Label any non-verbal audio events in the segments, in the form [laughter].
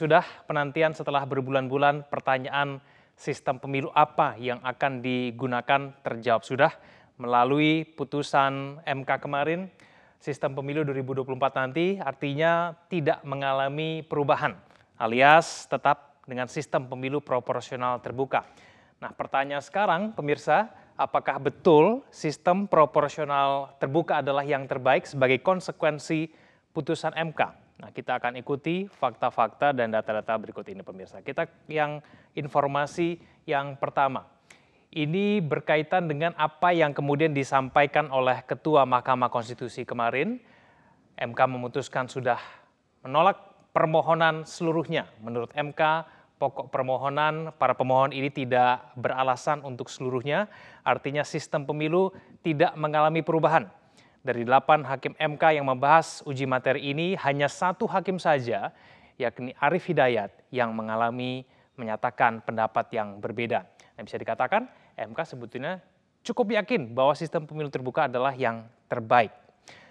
Sudah penantian setelah berbulan-bulan pertanyaan sistem pemilu apa yang akan digunakan terjawab sudah melalui putusan MK kemarin sistem pemilu 2024 nanti artinya tidak mengalami perubahan alias tetap dengan sistem pemilu proporsional terbuka. Nah pertanyaan sekarang pemirsa apakah betul sistem proporsional terbuka adalah yang terbaik sebagai konsekuensi putusan MK? Nah, kita akan ikuti fakta-fakta dan data-data berikut ini pemirsa. Kita yang informasi yang pertama. Ini berkaitan dengan apa yang kemudian disampaikan oleh Ketua Mahkamah Konstitusi kemarin. MK memutuskan sudah menolak permohonan seluruhnya. Menurut MK, pokok permohonan para pemohon ini tidak beralasan untuk seluruhnya, artinya sistem pemilu tidak mengalami perubahan dari delapan hakim MK yang membahas uji materi ini, hanya satu hakim saja, yakni Arif Hidayat, yang mengalami menyatakan pendapat yang berbeda. Nah, bisa dikatakan MK sebetulnya cukup yakin bahwa sistem pemilu terbuka adalah yang terbaik.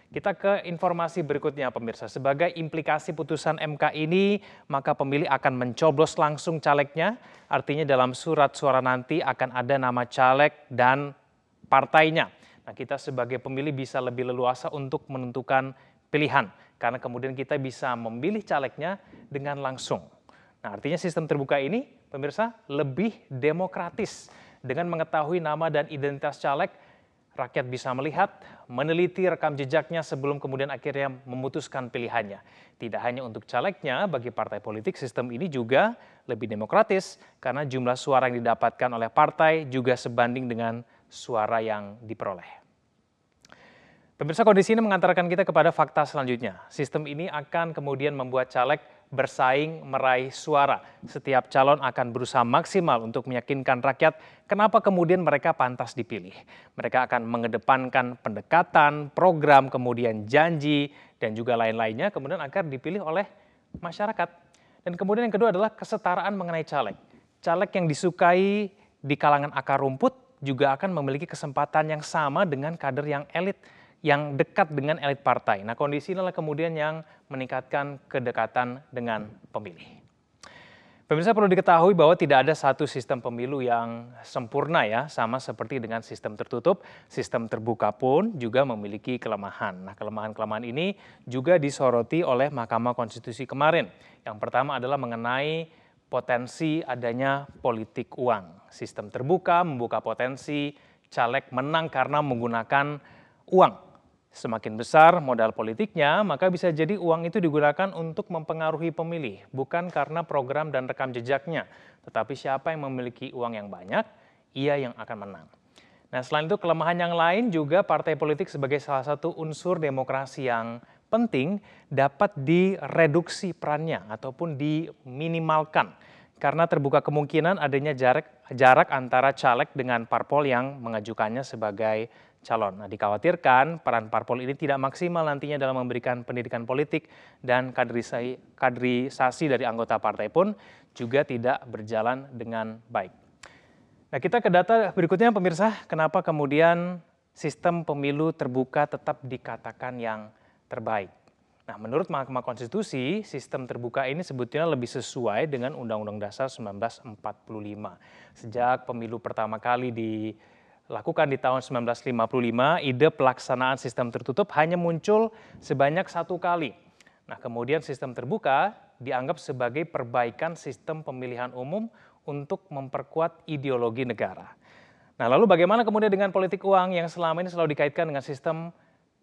Kita ke informasi berikutnya pemirsa. Sebagai implikasi putusan MK ini, maka pemilih akan mencoblos langsung calegnya. Artinya dalam surat suara nanti akan ada nama caleg dan partainya. Nah, kita sebagai pemilih bisa lebih leluasa untuk menentukan pilihan karena kemudian kita bisa memilih calegnya dengan langsung. Nah, artinya sistem terbuka ini, pemirsa, lebih demokratis. Dengan mengetahui nama dan identitas caleg, rakyat bisa melihat, meneliti rekam jejaknya sebelum kemudian akhirnya memutuskan pilihannya. Tidak hanya untuk calegnya, bagi partai politik sistem ini juga lebih demokratis karena jumlah suara yang didapatkan oleh partai juga sebanding dengan suara yang diperoleh. Pemirsa kondisi ini mengantarkan kita kepada fakta selanjutnya. Sistem ini akan kemudian membuat caleg bersaing meraih suara. Setiap calon akan berusaha maksimal untuk meyakinkan rakyat kenapa kemudian mereka pantas dipilih. Mereka akan mengedepankan pendekatan, program, kemudian janji, dan juga lain-lainnya kemudian akan dipilih oleh masyarakat. Dan kemudian yang kedua adalah kesetaraan mengenai caleg. Caleg yang disukai di kalangan akar rumput juga akan memiliki kesempatan yang sama dengan kader yang elit yang dekat dengan elit partai. Nah kondisi inilah kemudian yang meningkatkan kedekatan dengan pemilih. Pemirsa perlu diketahui bahwa tidak ada satu sistem pemilu yang sempurna ya, sama seperti dengan sistem tertutup, sistem terbuka pun juga memiliki kelemahan. Nah, kelemahan-kelemahan ini juga disoroti oleh Mahkamah Konstitusi kemarin. Yang pertama adalah mengenai potensi adanya politik uang. Sistem terbuka membuka potensi caleg menang karena menggunakan uang Semakin besar modal politiknya, maka bisa jadi uang itu digunakan untuk mempengaruhi pemilih, bukan karena program dan rekam jejaknya, tetapi siapa yang memiliki uang yang banyak, ia yang akan menang. Nah, selain itu kelemahan yang lain juga partai politik sebagai salah satu unsur demokrasi yang penting dapat direduksi perannya ataupun diminimalkan karena terbuka kemungkinan adanya jarak jarak antara caleg dengan parpol yang mengajukannya sebagai calon. Nah, dikhawatirkan peran parpol ini tidak maksimal nantinya dalam memberikan pendidikan politik dan kaderisasi, dari anggota partai pun juga tidak berjalan dengan baik. Nah, kita ke data berikutnya pemirsa, kenapa kemudian sistem pemilu terbuka tetap dikatakan yang terbaik. Nah, menurut Mahkamah Konstitusi, sistem terbuka ini sebetulnya lebih sesuai dengan Undang-Undang Dasar 1945. Sejak pemilu pertama kali di lakukan di tahun 1955, ide pelaksanaan sistem tertutup hanya muncul sebanyak satu kali. Nah, kemudian sistem terbuka dianggap sebagai perbaikan sistem pemilihan umum untuk memperkuat ideologi negara. Nah, lalu bagaimana kemudian dengan politik uang yang selama ini selalu dikaitkan dengan sistem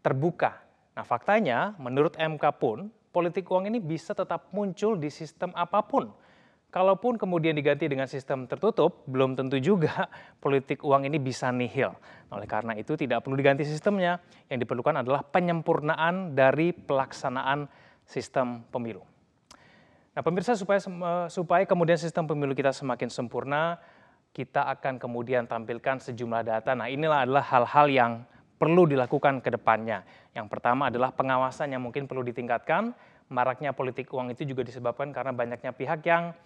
terbuka? Nah, faktanya menurut MK pun politik uang ini bisa tetap muncul di sistem apa pun Kalaupun kemudian diganti dengan sistem tertutup, belum tentu juga [laughs] politik uang ini bisa nihil. Oleh karena itu tidak perlu diganti sistemnya, yang diperlukan adalah penyempurnaan dari pelaksanaan sistem pemilu. Nah pemirsa supaya, supaya kemudian sistem pemilu kita semakin sempurna, kita akan kemudian tampilkan sejumlah data. Nah inilah adalah hal-hal yang perlu dilakukan ke depannya. Yang pertama adalah pengawasan yang mungkin perlu ditingkatkan, maraknya politik uang itu juga disebabkan karena banyaknya pihak yang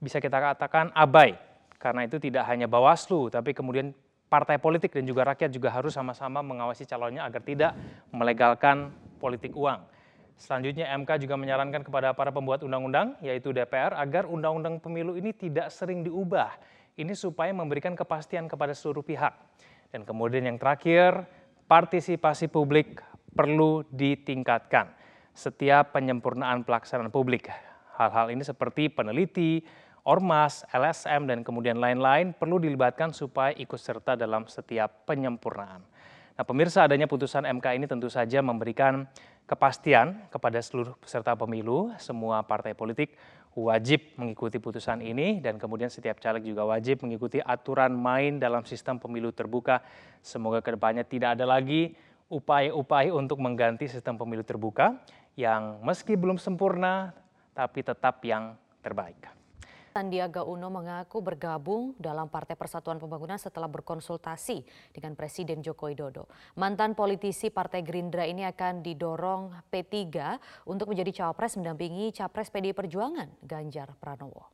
bisa kita katakan abai. Karena itu tidak hanya Bawaslu, tapi kemudian partai politik dan juga rakyat juga harus sama-sama mengawasi calonnya agar tidak melegalkan politik uang. Selanjutnya MK juga menyarankan kepada para pembuat undang-undang, yaitu DPR, agar undang-undang pemilu ini tidak sering diubah. Ini supaya memberikan kepastian kepada seluruh pihak. Dan kemudian yang terakhir, partisipasi publik perlu ditingkatkan setiap penyempurnaan pelaksanaan publik. Hal-hal ini seperti peneliti, ormas, LSM, dan kemudian lain-lain perlu dilibatkan supaya ikut serta dalam setiap penyempurnaan. Nah, pemirsa adanya putusan MK ini tentu saja memberikan kepastian kepada seluruh peserta pemilu, semua partai politik wajib mengikuti putusan ini dan kemudian setiap caleg juga wajib mengikuti aturan main dalam sistem pemilu terbuka. Semoga ke depannya tidak ada lagi upaya-upaya untuk mengganti sistem pemilu terbuka yang meski belum sempurna tapi tetap yang terbaik. Sandiaga Uno mengaku bergabung dalam Partai Persatuan Pembangunan setelah berkonsultasi dengan Presiden Joko Widodo. Mantan politisi Partai Gerindra ini akan didorong P3 untuk menjadi cawapres mendampingi capres PDI Perjuangan Ganjar Pranowo.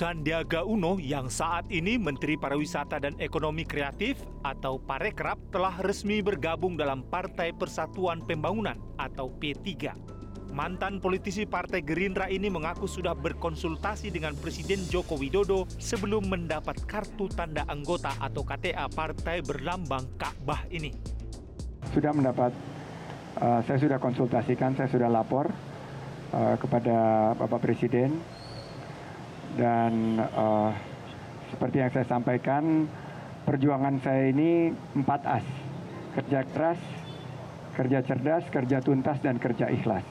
Sandiaga Uno yang saat ini Menteri Pariwisata dan Ekonomi Kreatif atau Parekraf telah resmi bergabung dalam Partai Persatuan Pembangunan atau P3. Mantan politisi Partai Gerindra ini mengaku sudah berkonsultasi dengan Presiden Joko Widodo sebelum mendapat kartu tanda anggota atau KTA partai berlambang Ka'bah ini. Sudah mendapat, uh, saya sudah konsultasikan, saya sudah lapor uh, kepada Bapak Presiden dan uh, seperti yang saya sampaikan perjuangan saya ini empat as. Kerja keras kerja cerdas kerja tuntas dan kerja ikhlas.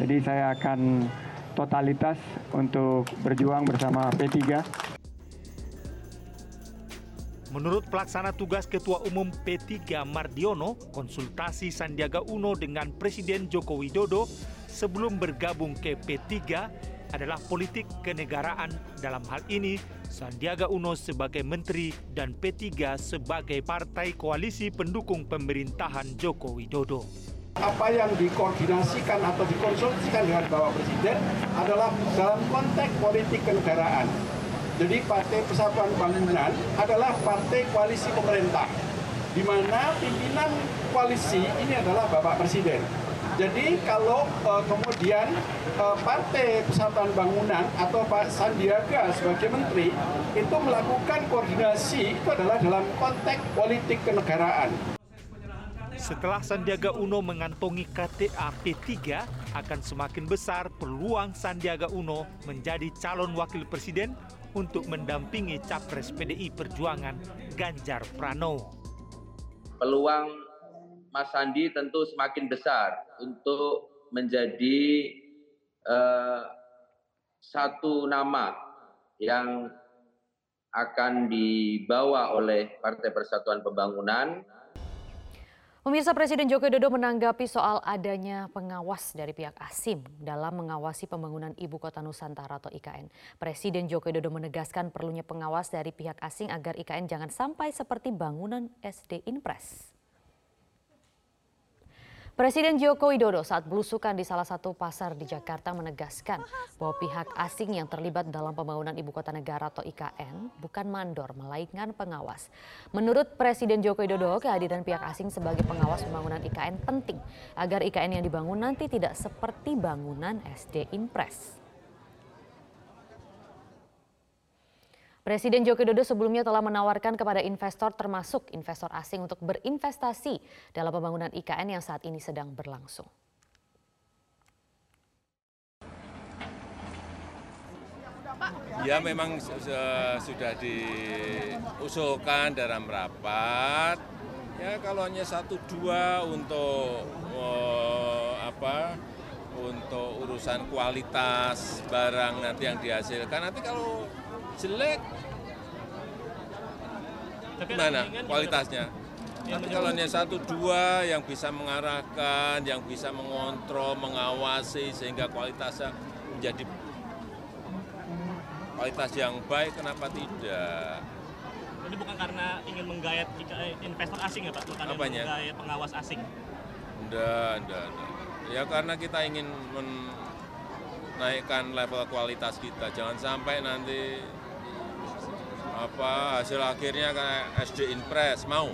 Jadi saya akan totalitas untuk berjuang bersama P3 Menurut pelaksana tugas Ketua Umum P3 Mardiono, konsultasi Sandiaga Uno dengan Presiden Joko Widodo sebelum bergabung ke P3 adalah politik kenegaraan dalam hal ini Sandiaga Uno sebagai menteri dan P3 sebagai partai koalisi pendukung pemerintahan Joko Widodo. Apa yang dikoordinasikan atau dikonsultasikan dengan Bapak Presiden adalah dalam konteks politik kenegaraan. Jadi Partai Persatuan Pembangunan adalah partai koalisi pemerintah, di mana pimpinan koalisi ini adalah Bapak Presiden. Jadi kalau uh, kemudian uh, Partai Persatuan Bangunan atau Pak Sandiaga sebagai menteri itu melakukan koordinasi itu adalah dalam konteks politik kenegaraan. Setelah Sandiaga Uno mengantongi KTA P3, akan semakin besar peluang Sandiaga Uno menjadi calon wakil presiden untuk mendampingi capres PDI Perjuangan Ganjar Pranowo. Peluang Mas Sandi tentu semakin besar untuk menjadi uh, satu nama yang akan dibawa oleh Partai Persatuan Pembangunan Pemirsa Presiden Joko Widodo menanggapi soal adanya pengawas dari pihak asing dalam mengawasi pembangunan Ibu Kota Nusantara atau IKN. Presiden Joko Widodo menegaskan perlunya pengawas dari pihak asing agar IKN jangan sampai seperti bangunan SD Inpres. Presiden Joko Widodo saat belusukan di salah satu pasar di Jakarta menegaskan bahwa pihak asing yang terlibat dalam pembangunan ibu kota negara atau IKN bukan mandor melainkan pengawas. Menurut Presiden Joko Widodo, kehadiran pihak asing sebagai pengawas pembangunan IKN penting agar IKN yang dibangun nanti tidak seperti bangunan SD Impres. Presiden Joko Widodo sebelumnya telah menawarkan kepada investor termasuk investor asing untuk berinvestasi dalam pembangunan IKN yang saat ini sedang berlangsung. Ya memang sudah diusulkan dalam rapat. Ya kalau hanya satu dua untuk oh, apa untuk urusan kualitas barang nanti yang dihasilkan nanti kalau jelek mana kualitasnya Nanti kalau hanya satu dua yang bisa mengarahkan, yang bisa mengontrol, mengawasi sehingga kualitasnya menjadi kualitas yang baik, kenapa tidak? Ini bukan karena ingin menggayat investor asing ya Pak, bukan Apanya? menggayat pengawas asing? Enggak, enggak, enggak. Ya karena kita ingin men naikkan level kualitas kita. Jangan sampai nanti apa hasil akhirnya kayak SD Impres mau